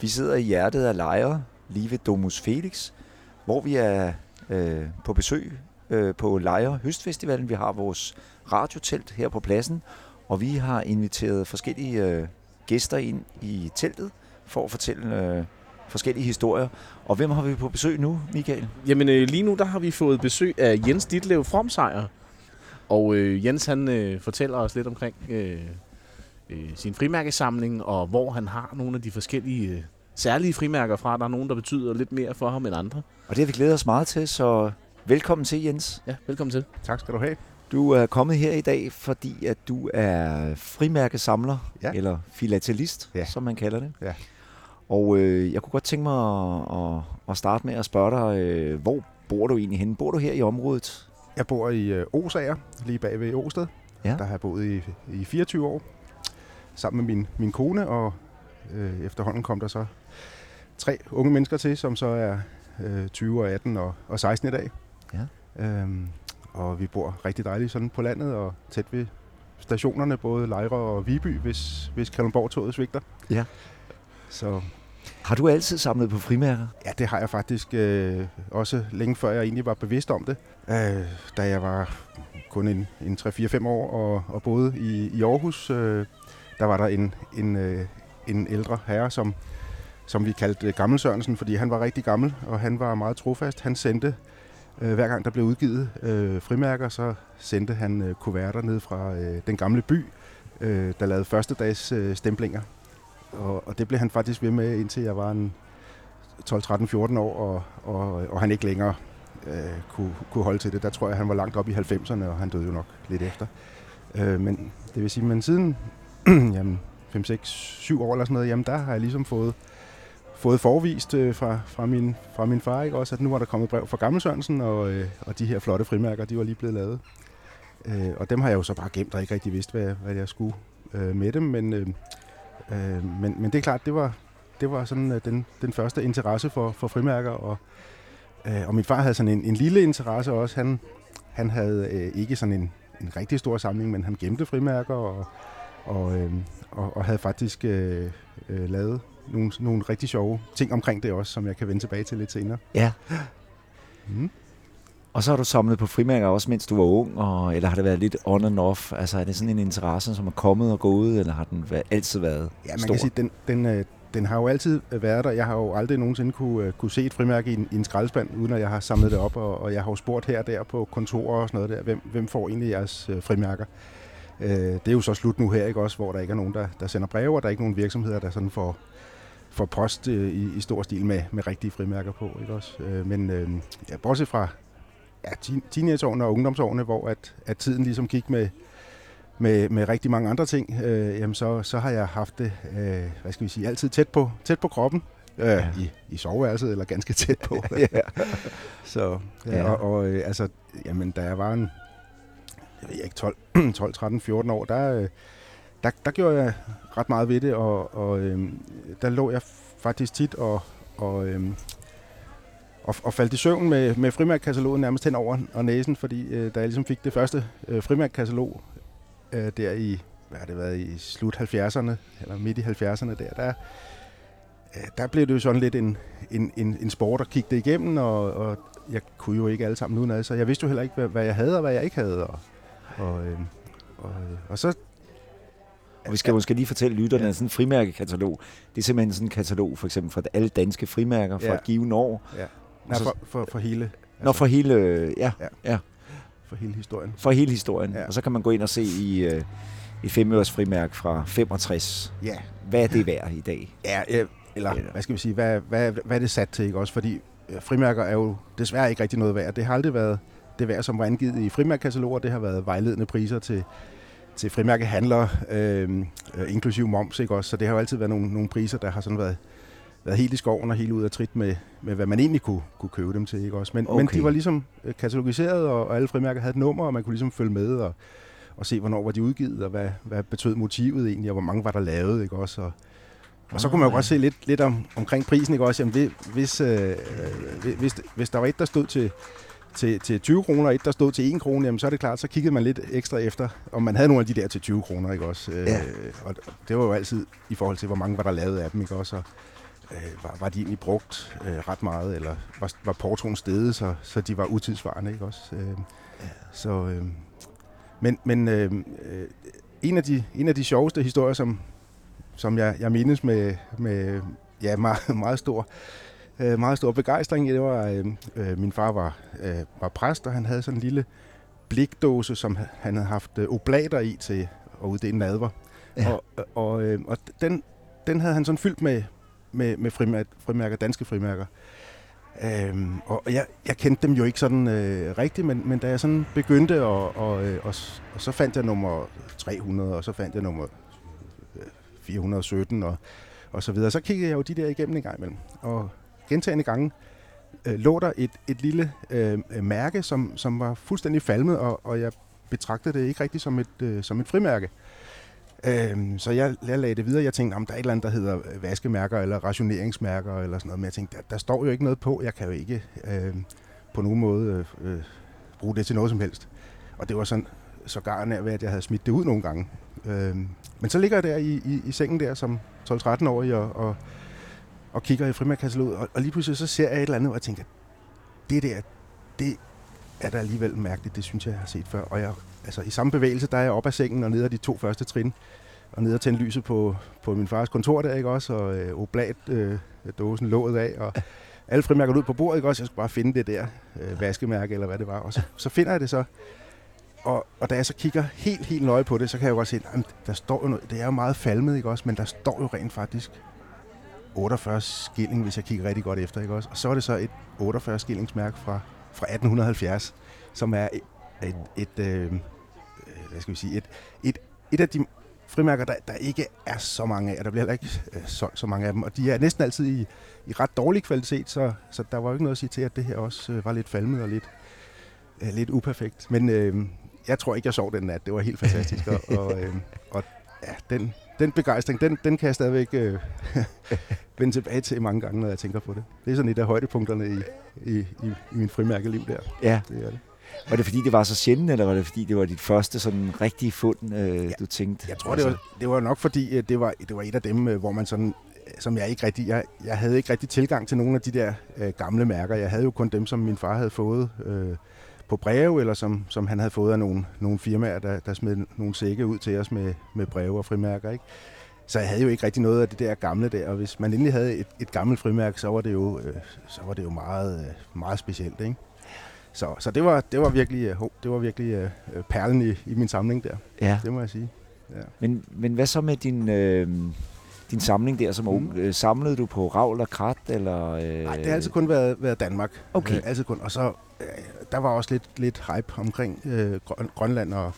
Vi sidder i hjertet af Lejre, lige ved Domus Felix, hvor vi er øh, på besøg øh, på Lejre Høstfestivalen. Vi har vores radiotelt her på pladsen, og vi har inviteret forskellige øh, gæster ind i teltet for at fortælle øh, forskellige historier. Og hvem har vi på besøg nu, Michael? Jamen øh, lige nu der har vi fået besøg af Jens Ditlev Fromsejer. Og øh, Jens han øh, fortæller os lidt omkring øh, øh, sin frimærkesamling, og hvor han har nogle af de forskellige øh, særlige frimærker fra. Der er nogen, der betyder lidt mere for ham end andre. Og det har vi glædet os meget til, så velkommen til, Jens. Ja, velkommen til. Tak skal du have. Du er kommet her i dag, fordi at du er frimærkesamler, Ja. eller filatelist, Ja. som man kalder det. Ja. Og øh, jeg kunne godt tænke mig at, at, at starte med at spørge dig, øh, hvor bor du egentlig henne? Bor du her i området? Jeg bor i øh, Osager, lige bag ved Åsted. Ja. Der har jeg boet i, i 24 år, sammen med min, min kone, og øh, efterhånden kom der så tre unge mennesker til, som så er øh, 20 og 18 og, og 16 i dag. Ja. Øhm, og vi bor rigtig dejligt sådan på landet og tæt ved stationerne, både Lejre og Viby, hvis, hvis Kalundborg-toget svigter. Ja. Så Har du altid samlet på frimærker? Ja, det har jeg faktisk øh, også længe før jeg egentlig var bevidst om det. Øh, da jeg var kun en, en 3-4-5 år og, og boede i, i Aarhus, øh, der var der en, en, øh, en ældre herre, som, som vi kaldte øh, Gammel Sørensen, fordi han var rigtig gammel, og han var meget trofast. Han sendte, øh, hver gang der blev udgivet øh, frimærker, så sendte han øh, kuverter ned fra øh, den gamle by, øh, der lavede første dags øh, stemplinger. Og, og det blev han faktisk ved med, indtil jeg var en 12, 13, 14 år, og, og, og han ikke længere øh, kunne, kunne holde til det. Der tror jeg, han var langt op i 90'erne, og han døde jo nok lidt efter. Øh, men det vil sige, men siden jamen, 5, 6, 7 år eller sådan noget, jamen der har jeg ligesom fået, fået forvist øh, fra, fra, min, fra min far, ikke? også at nu var der kommet brev fra Gammel Sørensen, og, øh, og de her flotte frimærker, de var lige blevet lavet. Øh, og dem har jeg jo så bare gemt, og ikke rigtig vidst, hvad, hvad jeg skulle øh, med dem, men, øh, øh, men, men det er klart, det var, det var sådan øh, den, den første interesse for, for frimærker, og, øh, og min far havde sådan en, en lille interesse også. Han, han havde øh, ikke sådan en, en rigtig stor samling, men han gemte frimærker, og, og, øh, og, og havde faktisk øh, øh, lavet nogle, nogle rigtig sjove ting omkring det også, som jeg kan vende tilbage til lidt senere. Ja. Mm. Og så har du samlet på frimærker også, mens du var ung, og, eller har det været lidt on and off? Altså er det sådan en interesse, som er kommet og gået, eller har den altid været Ja, man stor? kan sige, den, den, øh, den har jo altid været der. Jeg har jo aldrig nogensinde kunne, øh, kunne se et frimærke i en, i en skraldespand, uden at jeg har samlet det op, og, og jeg har jo spurgt her og der på kontorer og sådan noget der, hvem, hvem får egentlig jeres øh, frimærker? Øh, det er jo så slut nu her, ikke også, hvor der ikke er nogen, der, der sender breve, og der er ikke nogen virksomheder, der sådan får, får post øh, i, i stor stil med, med rigtige frimærker på, ikke også? Øh, men øh, ja, bortset fra ja, teen- teenageårene og ungdomsårene, hvor at, at tiden ligesom gik med, med, med rigtig mange andre ting, øh, jamen så, så har jeg haft det, øh, hvad skal vi sige, altid tæt på, tæt på kroppen. Øh, Ja. i, I soveværelset, eller ganske tæt på. ja. Så, Ja. ja. Og, og øh, altså, jamen, da jeg var en, jeg ved ikke, 12, 12 13, 14 år, der, øh, der, der gjorde jeg ret meget ved det, og, og øhm, der lå jeg faktisk tit og, og, øhm, og, og faldt i søvn med, med frimærkkataloget nærmest hen over og næsen, fordi øh, da jeg ligesom fik det første øh, frimærkkatalog øh, der i, hvad har det været, i slut 70'erne, eller midt i 70'erne der, der, øh, der blev det jo sådan lidt en, en, en, en sport at kigge det igennem, og, og jeg kunne jo ikke alle sammen udenad, så jeg vidste jo heller ikke, hvad, hvad jeg havde og hvad jeg ikke havde. Og, og, øh, og, øh, og så Og vi skal måske lige fortælle lytterne, at sådan en frimærkekatalog, det er simpelthen sådan en katalog, for eksempel for alle danske frimærker for Ja. et givet år. nej, så- for, for, for hele Nå, for hele, ja, for hele historien. for hele historien. Ja. Og så kan man gå ind og se i øh, et femøres frimærk fra 65. Ja, Hvad er det værd i dag? Ja, øh, eller Eller- hvad skal vi sige, hvad, hvad, hvad er det sat til, ikke også? Fordi øh, frimærker er jo desværre ikke rigtig noget værd. Det har aldrig været det værd, som var angivet i frimærkekataloger. Det har været vejledende priser til, til frimærkehandlere, øh, øh, inklusiv moms, ikke også? Så det har jo altid været nogle, nogle priser, der har sådan været, været helt i skoven og helt ud af trit med, med, hvad man egentlig kunne, kunne købe dem til, ikke også? Men, okay. men de var ligesom øh, katalogiseret, og, og alle frimærker havde et nummer, og man kunne ligesom følge med og, og se, hvornår var de udgivet, og hvad, hvad betød motivet egentlig, og hvor mange var der lavet, ikke også? Og, og så kunne man jo Ah, godt se lidt, lidt om, omkring prisen, ikke også? Jamen, hvis, hvis, øh, øh, hvis, hvis der var et, der stod til, til, til 20 kroner, et, der stod til 1 krone, jamen, så er det klart, så kiggede man lidt ekstra efter, om man havde nogle af de der til 20 kroner, ikke også? Øh, Ja. Og det var jo altid i forhold til, hvor mange var der lavet af dem, ikke også? Og øh, var, var de egentlig brugt øh, ret meget, eller var, var portoen stedet, så, så de var utidsvarende, ikke også? Øh, ja. Så, øh, men men øh, øh, en, af de, en af de sjoveste historier, som, som jeg, jeg mindes med, med ja, meget, meget stor øh, meget stor begejstring. Det var, øh, øh, min far var, øh, var præst, og han havde sådan en lille blikdåse, som han havde haft øh, oblater i til at uddele nadver. Ja. Og, og, øh, og den, den havde han sådan fyldt med, med, med frimærker, frimærker, danske frimærker. Øhm, og jeg, jeg kendte dem jo ikke sådan øh, rigtigt, men, men da jeg sådan begyndte, og, og, øh, og, og så fandt jeg nummer 300, og så fandt jeg nummer 417, og, og så videre. Så kiggede jeg jo de der igennem en gang imellem. Og gentagende gange øh, lå der et, et lille øh, øh, mærke, som, som var fuldstændig falmet, og, og jeg betragtede det ikke rigtigt som et, øh, som et frimærke. Øh, så jeg, jeg lagde det videre. Jeg tænkte, om der er et eller andet, der hedder øh, vaskemærker eller rationeringsmærker eller sådan noget. Men jeg tænkte, der, der står jo ikke noget på. Jeg kan jo ikke øh, på nogen måde øh, øh bruge det til noget som helst. Og det var sådan sågar nær ved, at jeg havde smidt det ud nogle gange. Øh, men så ligger jeg der i, i, i sengen der som 12-13-årig og, og og kigger i frimærkataloget, og, og lige pludselig så ser jeg et eller andet, og jeg tænker, det der, det er da alligevel mærkeligt, det synes jeg, jeg har set før. Og jeg, altså, i samme bevægelse, der er jeg op ad sengen og ned ad de to første trin, og ned og tænde lyset på, på min fars kontor der, ikke også, og øh, oblat øh, dåsen låget af, og alle frimærker ud på bordet, ikke også, jeg skulle bare finde det der øh, vaskemærke, eller hvad det var, og så, så finder jeg det så, og, og da jeg så kigger helt, helt nøje på det, så kan jeg jo godt se, at der står jo noget, det er jo meget falmet, ikke også, men der står jo rent faktisk 48 skilling, hvis jeg kigger rigtig godt efter, ikke også? Og så er det så et 48 skillingsmærke fra, fra 1870, som er et, et, et øh, øh, hvad skal vi sige, et, et, et af de frimærker, der, der ikke er så mange af. Der bliver heller ikke øh, solgt så mange af dem, og de er næsten altid i, i ret dårlig kvalitet, så, så der var jo ikke noget at sige til, at det her også øh, var lidt falmet og lidt, øh, lidt uperfekt. Men øh, jeg tror ikke, jeg sov den nat. Det var helt fantastisk, og, og, øh, og ja, den, den begejstring, den, den kan jeg stadigvæk øh, vende tilbage til mange gange, når jeg tænker på det. Det er sådan et af højdepunkterne i, i, i, i min frimærkeliv der. Ja. Det er det. Var det fordi, det var så sjældent, eller var det fordi, det var dit første sådan rigtige fund, øh, ja, du tænkte? Jeg tror, altså. det, var, det var nok fordi, det var, det var et af dem, øh, hvor man sådan som jeg ikke rigtig, jeg, jeg havde ikke rigtig tilgang til nogle af de der øh, gamle mærker. Jeg havde jo kun dem, som min far havde fået øh, på breve, eller som, som han havde fået af nogle, nogle firmaer, der, der smed nogle sække ud til os med, med breve og frimærker. Ikke? Så jeg havde jo ikke rigtig noget af det der gamle der, og hvis man endelig havde et, et gammelt frimærke, så var det jo, øh, så var det jo meget, øh, meget specielt. Ikke? Så, så det, var, det var virkelig, øh, det var virkelig øh, perlen i, i min samling der. Ja. Det må jeg sige. Ja. Men, men hvad så med din, øh, din samling der som ung? Mm. Samlede du på ravl og krat? Eller, øh... Nej, det har altid kun været, været Danmark. Okay. Øh, altid kun. Og så øh, der var også lidt, lidt hype omkring øh, Grønland og,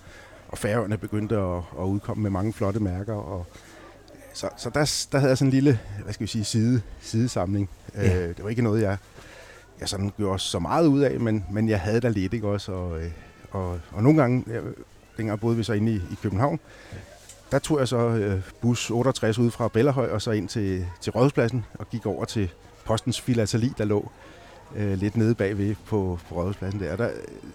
og Færøerne begyndte at, at udkomme med mange flotte mærker. Og, så så der, der havde jeg sådan en lille, hvad skal vi sige, side, sidesamling. Ja. Øh, det var ikke noget, jeg, jeg sådan gjorde så meget ud af, men, men jeg havde da lidt, ikke også? Og, øh, og, og nogle gange, jeg, dengang boede vi så inde i, i København, der tog jeg så øh, bus 68 ud fra Bellerhøj og så ind til, til Rådhuspladsen og gik over til postens filateli, der lå øh, lidt nede bagved på, på Rådhuspladsen der. der.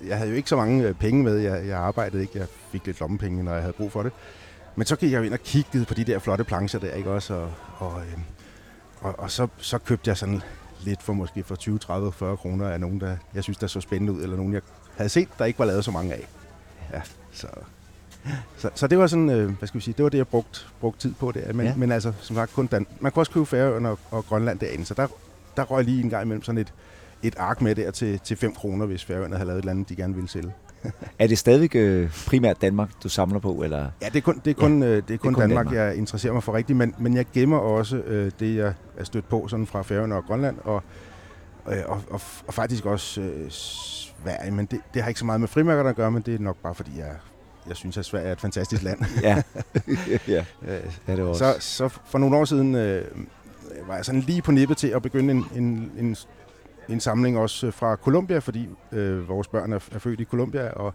Jeg havde jo ikke så mange øh, penge med. Jeg, jeg arbejdede ikke. Jeg fik lidt lommepenge, når jeg havde brug for det. Men så gik jeg ind og kiggede på de der flotte plancher der, ikke også? Og, og, øh, og, og så, så købte jeg sådan lidt for måske for 20, 30, 40 kroner af nogen, der jeg synes, der så spændende ud, eller nogen, jeg havde set, der ikke var lavet så mange af. Ja, så, så, så det var sådan, øh, hvad skal vi sige, det var det, jeg brugte, brugte tid på det. Men, ja. men altså, som sagt, kun Dan man kunne også købe Færøerne og, og Grønland derinde, så der, der røg lige en gang imellem sådan et, et ark med der til, til 5 kroner, hvis Færøerne havde lavet et eller andet, de gerne ville sælge. er det stadig øh, primært Danmark, du samler på? Eller? Ja, det er kun, det er kun, ja, øh, det er kun, det er kun Danmark, Danmark, jeg interesserer mig for rigtigt, men, men jeg gemmer også øh, det, jeg er stødt på sådan fra Færøerne og Grønland, og, øh, og, og, og faktisk også øh, Sverige, men det, det har ikke så meget med frimærker at gøre, men det er nok bare fordi, jeg, jeg synes, at Sverige er et fantastisk land. ja, ja. ja det er også. Så, så for nogle år siden øh, var jeg sådan lige på nippet til at begynde en, en, en en samling også fra Colombia, fordi øh, vores børn er, er født i Colombia, og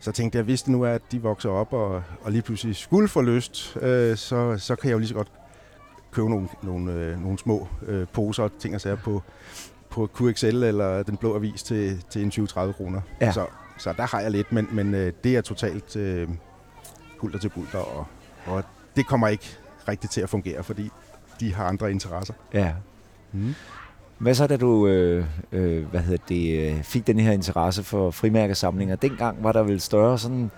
så tænkte jeg, hvis det nu er, at de vokser op og, og lige pludselig skulle få lyst, øh, så, så kan jeg jo lige så godt købe nogle, nogle, øh, nogle små øh, poser og ting og sager på, på QXL eller den blå avis til, til en 20-30 kroner. Ja. Så, så der har jeg lidt, men, men øh, det er totalt øh, pulter til pulter, og, og det kommer ikke rigtigt til at fungere, fordi de har andre interesser. Ja. Mm. Hvad så, da du øh, øh, hvad hedder det, øh, fik den her interesse for frimærkesamlinger? Dengang var der vel større sådan,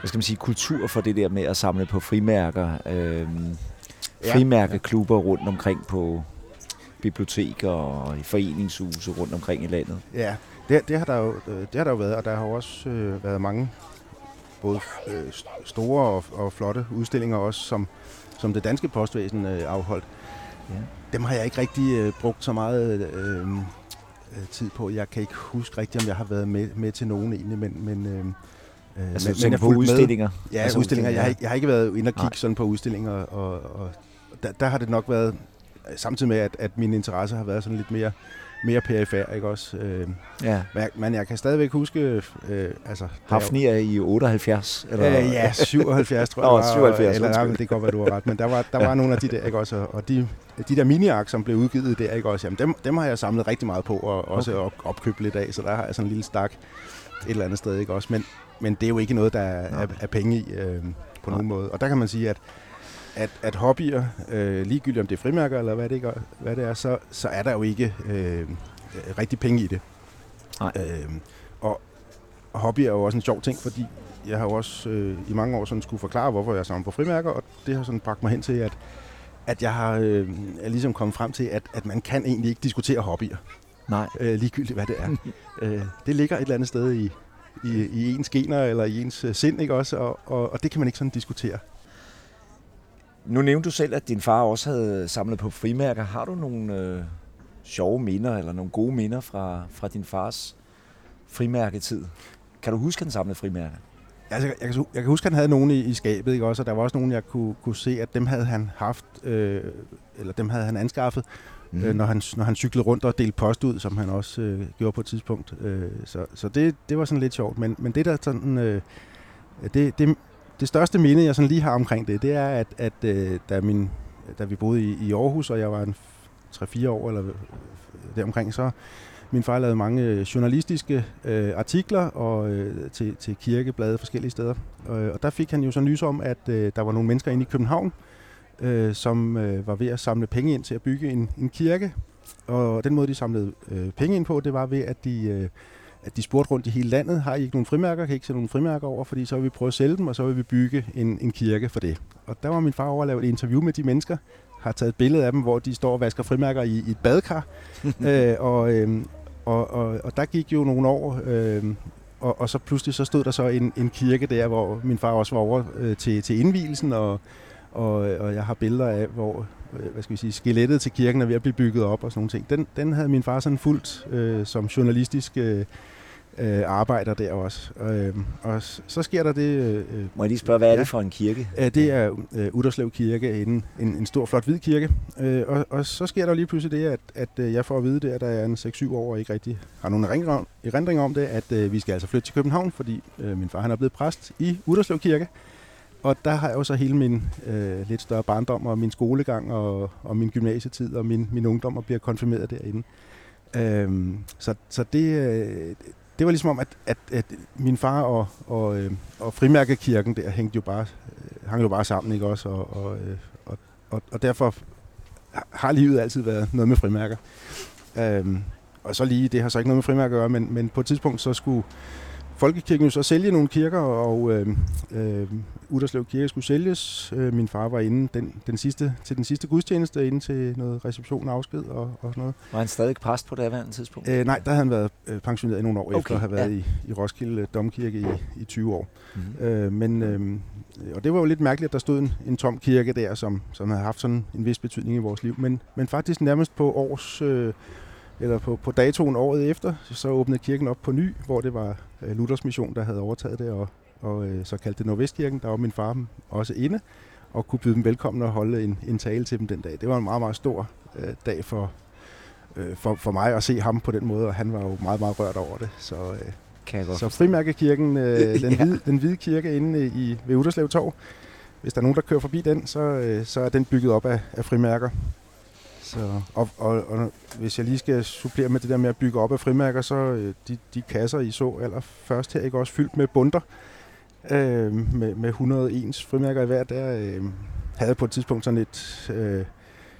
hvad skal man sige, kultur for det der med at samle på frimærker. Øh, Ja. frimærkeklubber rundt omkring på biblioteker og i foreningshuse rundt omkring i landet. Ja, det, det, har der jo, øh, det har der jo været, og der har jo også øh, været mange både øh, st- store og, og flotte udstillinger også, som, som det danske postvæsen øh, afholdt. Ja. Dem har jeg ikke rigtig øh, brugt så meget øh, øh, tid på. Jeg kan ikke huske rigtigt, om jeg har været med, med til nogen egentlig, men, men, øh, øh, Altså men, men, jeg på fulgte med. udstillinger. Ja, Altså udstillinger. Jeg har, ikke, jeg har ikke været inde og kigge Nej. sådan på udstillinger, og, og der, der har det nok været, samtidig med, at, at min interesse har været sådan lidt mere, mere perifær, ikke også? Øh, Ja. men, jeg, kan stadigvæk huske, øh, altså... jeg- Hafnia i 78? Eller? Øh, ja, 77 tror jeg. Nå, det var, 77, Eller, nej, det kan godt være, du har ret. Men der var, der var nogle af de der, ikke også? Og de, de der mini-ark, som blev udgivet der, ikke også? Jamen, dem, dem har jeg samlet rigtig meget på, og også Okay. okay. op, opkøbt lidt af. Så der har jeg sådan en lille stak et eller andet sted, ikke også? Men, men det er jo ikke noget, der er, er, er penge i øh, på Nej. nogen måde. Og der kan man sige, at at, at hobbyer, øh, ligegyldigt om det er frimærker eller hvad det, gør, hvad det er, så, så er der jo ikke øh, rigtig penge i det. Nej. Øh, og, og hobby er jo også en sjov ting, fordi jeg har jo også øh, i mange år sådan skulle forklare, hvorfor jeg samler på frimærker, og det har sådan bragt mig hen til, at, at jeg har øh, er ligesom kommet frem til, at, at man kan egentlig ikke diskutere hobbyer, Nej. øh, ligegyldigt hvad det er. øh, det ligger et eller andet sted i, i, i ens gener eller i ens øh, sind, ikke også? Og, og, og det kan man ikke sådan diskutere. Nu nævnte du selv, at din far også havde samlet på frimærker. Har du nogle øh, sjove minder, eller nogle gode minder fra, fra din fars frimærketid? Kan du huske, at han samlede frimærker? Altså, jeg, kan, jeg kan huske, at han havde nogen i, i skabet, ikke også? Og der var også nogen, jeg kunne, kunne se, at dem havde han haft, øh, eller dem havde han anskaffet, mm. øh, når, han, når han cyklede rundt og delte post ud, som han også øh, gjorde på et tidspunkt. Øh, så så det, det var sådan lidt sjovt. Men, men det der sådan, øh, det, det, det største minde, jeg sådan lige har omkring det, det er, at, at øh, da, min, da vi boede i, i Aarhus, og jeg var en 3-4 år eller deromkring, så min far lavede mange øh, journalistiske øh, artikler og øh, til, til kirkeblade forskellige steder. Og, og der fik han jo så nys om, at øh, der var nogle mennesker inde i København, øh, som øh, var ved at samle penge ind til at bygge en, en kirke. Og den måde, de samlede øh, penge ind på, det var ved, at de, øh, at de spurgte rundt i hele landet, har I ikke nogen frimærker? Kan I ikke sætte nogle frimærker over? Fordi så vil vi prøve at sælge dem, og så vil vi bygge en, en kirke for det. Og der var min far over at lave et interview med de mennesker, har taget et billede af dem, hvor de står og vasker frimærker i, i et badekar. øh, og, øh, og, og, og der gik jo nogle år, øh, og, og så pludselig så stod der så en, en kirke der, hvor min far også var over øh, til, til indvielsen, og, og, og jeg har billeder af, hvor øh, hvad skal vi sige, skelettet til kirken er ved at blive bygget op og sådan nogle ting. Den, den havde min far sådan fuldt øh, som journalistisk øh, øh, arbejder der også. Øh, og så sker der det... Øh, Må jeg lige spørge, hvad er Ja. det for en kirke? Øh, Det er øh, Uderslev Kirke, en, en, en stor, flot hvid kirke. Øh, og, og så sker der lige pludselig det, at, at øh, jeg får at vide der, der er en 6-7 år og ikke rigtig har nogen erindring om det, at øh, vi skal altså flytte til København, fordi øh, min far han er blevet præst i Uderslev Kirke. Og der har jeg jo så hele min øh, lidt større barndom og min skolegang og, og min gymnasietid og min, min ungdom og bliver konfirmeret derinde. Øhm, så, så det, øh, det var ligesom om, at, at, at min far og, og, øh, og frimærkekirken der hængte jo bare, øh, hang jo bare sammen, ikke også? Og, og, øh, og, og, og derfor har livet altid været noget med frimærker. Øhm, og så lige, det har så ikke noget med frimærker at gøre, men, men på et tidspunkt så skulle Folkekirken så sælge nogle kirker, og øh, øh, Uderslev Kirke skulle sælges. Øh, min far var inde den, den sidste, til den sidste gudstjeneste, inde til noget reception og afsked og, og sådan noget. Var han stadig præst på det daværende tidspunkt? Øh, nej, der havde han været øh, pensioneret i nogle år, okay, efter at have været ja. i, i Roskilde Domkirke i, i 20 år. Mm-hmm. Øh, men, øh, og det var jo lidt mærkeligt, at der stod en, en tom kirke der, som, som havde haft sådan en vis betydning i vores liv. Men, men faktisk nærmest på års, øh, eller på, på datoen året efter, så åbnede kirken op på ny, hvor det var øh, Luthers mission, der havde overtaget det, og, og øh, så kaldte det Nordvestkirken. Der var min far også inde, og kunne byde dem velkommen og holde en, en tale til dem den dag. Det var en meget, meget stor øh, dag for, øh, for, for mig at se ham på den måde, og han var jo meget, meget rørt over det. Så, øh, Kan jeg godt så frimærkekirken, øh, den, Ja. hvide, den hvide kirke inde i, ved Uderslev Torv, hvis der er nogen, der kører forbi den, så, øh, så er den bygget op af, af frimærker. Så, og, og, og hvis jeg lige skal supplere med det der med at bygge op af frimærker, så øh, de, de kasser, I så allerførst her, ikke? Også fyldt med bunter øh, med, med 101 frimærker i hver, der øh, havde på et tidspunkt sådan et, øh,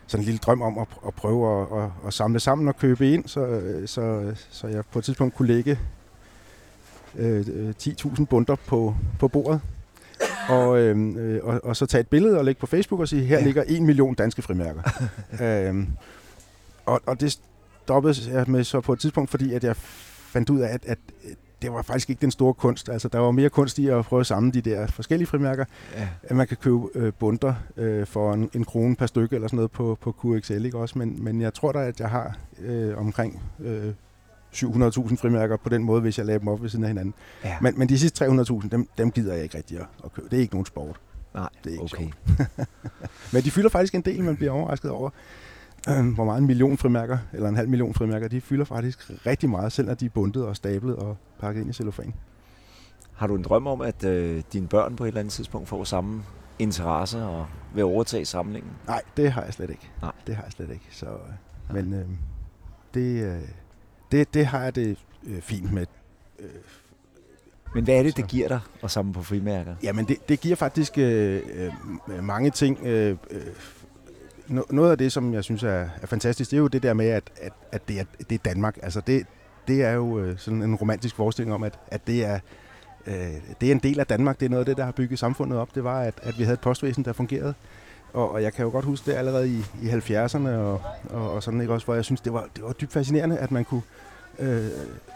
sådan en lille drøm om at, at prøve at, at, at samle sammen og købe ind, så, øh, så, så jeg på et tidspunkt kunne lægge øh, øh 10.000 bunter på, på bordet. Og, øh, og, og så tage et billede og lægge på Facebook og sige, her ja. ligger en million danske frimærker. øhm, og, og det stoppede jeg med så på et tidspunkt, fordi at jeg fandt ud af, at, at det var faktisk ikke den store kunst. Altså, der var mere kunst i at prøve at samle de der forskellige frimærker. Ja. At man kan købe øh, bunter øh, for en, en krone per stykke eller sådan noget på, på QXL, ikke også? Men, men jeg tror da, at jeg har øh, omkring øh, 700.000 frimærker på den måde, hvis jeg laver dem op ved siden af hinanden. Ja. Men, men de sidste 300.000, dem, dem gider jeg ikke rigtig at, at købe. Det er ikke nogen sport. Nej, det er ikke okay. men de fylder faktisk en del, man bliver overrasket over øh, hvor meget en million frimærker, eller en halv million frimærker, de fylder faktisk rigtig meget, selv når de er bundet og stablet og pakket ind i cellofan. Har du en drøm om, at øh, dine børn på et eller andet tidspunkt får samme interesse og vil overtage samlingen? Nej, det har jeg slet ikke. Nej. Det har jeg slet ikke. Så, øh, men øh, det, øh, det, det har jeg det øh, fint med. Øh, men hvad er det, det giver dig at samle på frimærker? Jamen, det, det giver faktisk øh, øh, mange ting. Øh, øh, noget af det, som jeg synes er, er fantastisk, det er jo det der med, at, at, at det, er, det er Danmark. Altså det, det er jo øh, sådan en romantisk forestilling om, at, at det er øh, det er en del af Danmark. Det er noget af det, der har bygget samfundet op. Det var, at, at vi havde et postvæsen, der fungerede. Og, og jeg kan jo godt huske det allerede i, i 70'erne og, og, og sådan, ikke også, hvor jeg synes, det var, det var dybt fascinerende, at man kunne øh,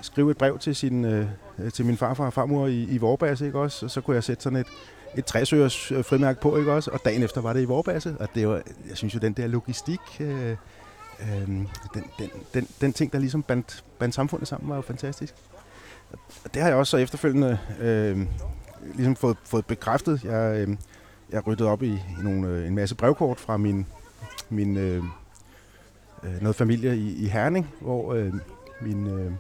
skrive et brev til, sin, øh, til min farfar og farmor i, i Vorbasse, ikke også? Og så kunne jeg sætte sådan et, et træsøgers øh, frimærke på, ikke også? Og dagen efter var det i Vorbasse, og det var, jeg synes jo, den der logistik, øh, øh, den, den, den, den ting, der ligesom bandt, bandt samfundet sammen, var jo fantastisk. Og det har jeg også så efterfølgende øh, ligesom fået, fået bekræftet. Jeg, øh, jeg ryddede op i, i nogle, øh, en masse brevkort fra min, min øh, øh, noget familie i, i Herning, hvor øh, min, øh,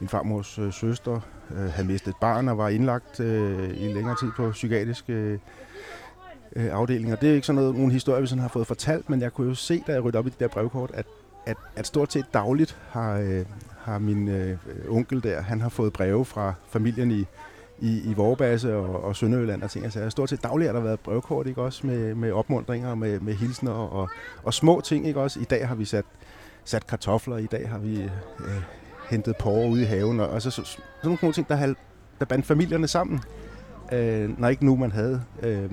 min farmors øh, søster øh, havde mistet et barn og var indlagt øh, i længere tid på psykiatriske øh, øh afdelinger. Det er ikke sådan noget, nogle historier, vi sådan har fået fortalt, men jeg kunne jo se, da jeg ryddede op i de der brevkort, at, at, at stort set dagligt har, øh, har min øh, onkel der, han har fået breve fra familien i, i, i Vorbasse og, og Sønderjylland og ting. Altså, stort set dagligt har der været brevkort, ikke også, med, med opmundringer, med, med hilsner og, og, og små ting, ikke også. I dag har vi sat, sat kartofler, i dag har vi øh, hentet porre ude i haven, og og så, så, sådan nogle ting, der, der bandt familierne sammen, øh, når ikke nu man havde øh,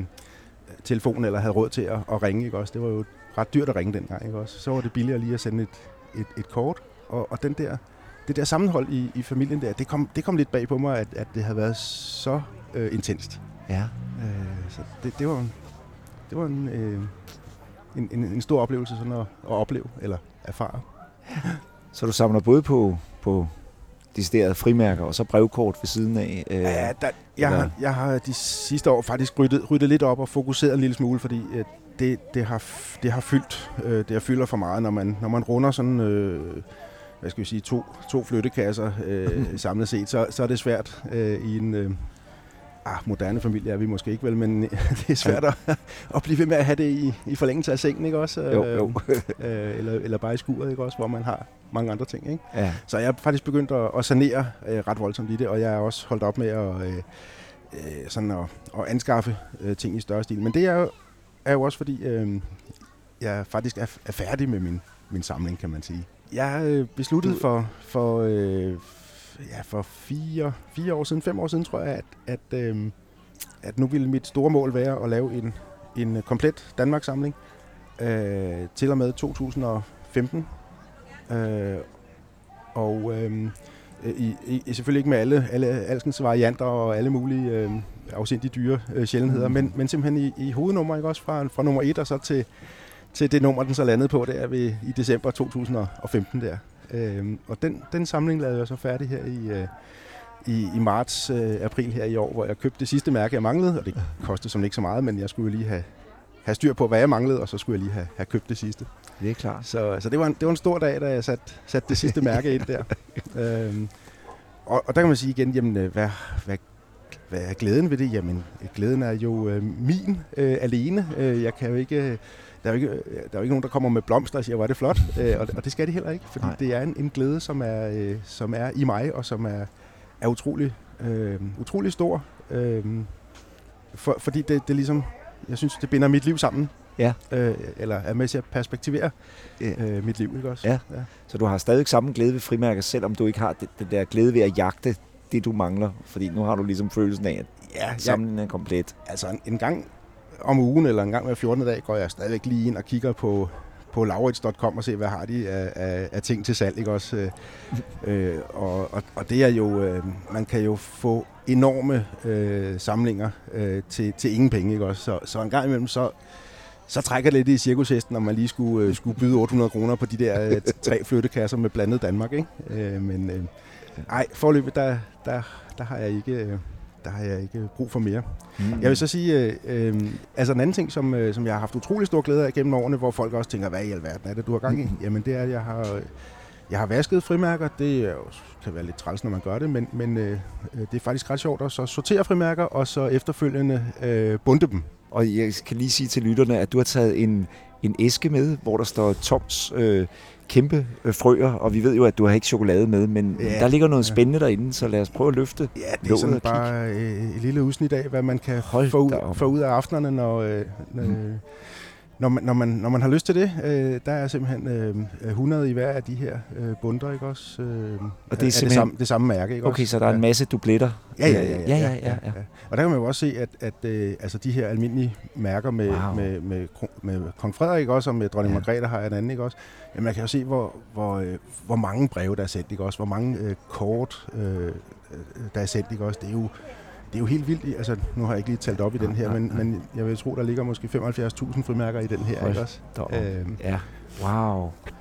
telefon eller havde råd til at, at ringe, ikke også? Det var jo ret dyrt at ringe dengang, ikke også? Så var det billigere lige at sende et, et, et kort, og, og den der, det der sammenhold i, i familien der, det kom, det kom lidt bag på mig, at, at det havde været så øh, intenst. Ja. Øh, så det, det var en, det var en, øh, en, en, en stor oplevelse sådan at, at opleve eller erfare. Så du samler både på, på deciderede frimærker og så brevkort ved siden af? Øh, ja, der, jeg, har, jeg har de sidste år faktisk ryddet, ryddet lidt op og fokuseret en lille smule, fordi øh, det, det, har, det har fyldt. Øh, det har fylder for meget, når man, når man runder sådan... Øh, hvad skal vi sige, to, to flyttekasser øh, samlet set, så, så er det svært øh, i en, øh, ah, moderne familie er vi måske ikke vel, men det er svært at, at blive ved med at have det i, i forlængelse af sengen, ikke også? Jo, jo. øh, eller, eller bare i skuret, ikke også? Hvor man har mange andre ting, ikke? Ja. Så jeg er faktisk begyndt at, at sanere øh, ret voldsomt i det, og jeg er også holdt op med at, øh, øh, sådan at, at anskaffe øh, ting i større stil. Men det er jo, er jo også fordi, øh, jeg faktisk er, er færdig med min, min samling, kan man sige. Jeg øh, besluttede for, for, øh, ja, for fire, fire år siden, fem år siden, tror jeg, at, at, øh, at nu ville mit store mål være at lave en, en komplet Danmarks-samling øh, til og med 2015. Øh, og øh, i, i, selvfølgelig ikke med alle, alle alskens varianter og alle mulige øh, afsindige dyre øh, sjældenheder, mm. men, men simpelthen i, i hovednummer, ikke også fra, fra nummer 1 og så til, til det nummer, den så landede på der ved, i december 2015 der. Øh, og den, den samling lavede jeg så færdig her i, øh, i, i marts, øh, april her i år, hvor jeg købte det sidste mærke, jeg manglede, og det kostede som ikke så meget, men jeg skulle jo lige have, have styr på, hvad jeg manglede, og så skulle jeg lige have, have købt det sidste. Det er klart. Så, så det, var en, det var en stor dag, da jeg satte sat det sidste mærke ind der. øhm, og, og der kan man sige igen, jamen, øh, hvad, hvad, hvad er glæden ved det? Jamen, glæden er jo øh, min øh, alene. Øh, jeg kan jo ikke der er jo ikke, der er jo ikke nogen, der kommer med blomster og siger, hvor er det flot. Øh, og, og det skal de heller ikke, fordi Nej. det er en, en glæde, som er, øh, som er i mig, og som er, er utrolig, øh, utrolig stor. Øh, for, fordi det, det ligesom, jeg synes, det binder mit liv sammen Ja. Øh, eller er med til at perspektivere Ja. øh, mit liv, ikke også? Ja. Så du har stadig samme glæde ved frimærker, selvom du ikke har det, det der glæde ved at jagte det, du mangler. Fordi nu har du ligesom følelsen af, at Ja, samlingen er komplet. altså en, en gang om ugen eller en gang hver 14. dag går jeg stadigvæk lige ind og kigger på, på laurits.com og se, hvad har de af, af, af ting til salg, ikke også? Øh, øh, og, og, og det er jo, øh, man kan jo få enorme øh, samlinger øh, til, til ingen penge, ikke også? Så, så en gang imellem, så, så trækker det lidt i cirkushesten, når man lige skulle, øh, skulle byde 800 kroner på de der øh, tre flyttekasser med blandet Danmark, ikke? Øh, men øh, ej, forløbet, der, der, der har jeg ikke... Øh, der har jeg ikke brug for mere. Mm. Jeg vil så sige, øh, øh, altså en anden ting, som, øh, som jeg har haft utrolig stor glæde af gennem årene, hvor folk også tænker, hvad i alverden er det, du har gang i? Jamen det er, at jeg har, øh, jeg har vasket frimærker. Det er jo, kan være lidt træls, når man gør det, men, men øh, øh, det er faktisk ret sjovt at så sortere frimærker, og så efterfølgende øh, bunde dem. Og jeg kan lige sige til lytterne, at du har taget en, en æske med, hvor der står Toms øh, kæmpe øh, frøer, og vi ved jo, at du har ikke chokolade med, men Ja, der ligger noget ja. spændende derinde, så lad os prøve at løfte. Ja, det er sådan bare øh, et lille udsnit af, hvad man kan Hold få ud, få ud af aftenerne, når, øh, øh, Mm. Når, man, når, man, når man har lyst til det. Øh, der er simpelthen øh, 100 i hver af de her øh, bunder, ikke også? Øh, Og det er af det, simpelthen- samme, det samme mærke, ikke Okay, også? så der er en masse dubletter. Ja, ja, ja. ja, ja, ja, ja. Og der kan man jo også se, at, at øh, altså de her almindelige mærker med, Wow. med, med, med kong Frederik også, og med dronning Ja. ja. Margrethe har jeg en anden, ikke også? Men man kan jo se, hvor, hvor, øh, hvor mange breve, der er sendt, ikke også? Hvor mange øh, kort, øh, øh, der er sendt, ikke også? Det er jo, er jo helt vildt. Altså, nu har jeg ikke lige talt op i den her, men, men jeg vil tro, der ligger måske 75.000 frimærker i den her, Hold ikke også? Øhm, Ja, wow.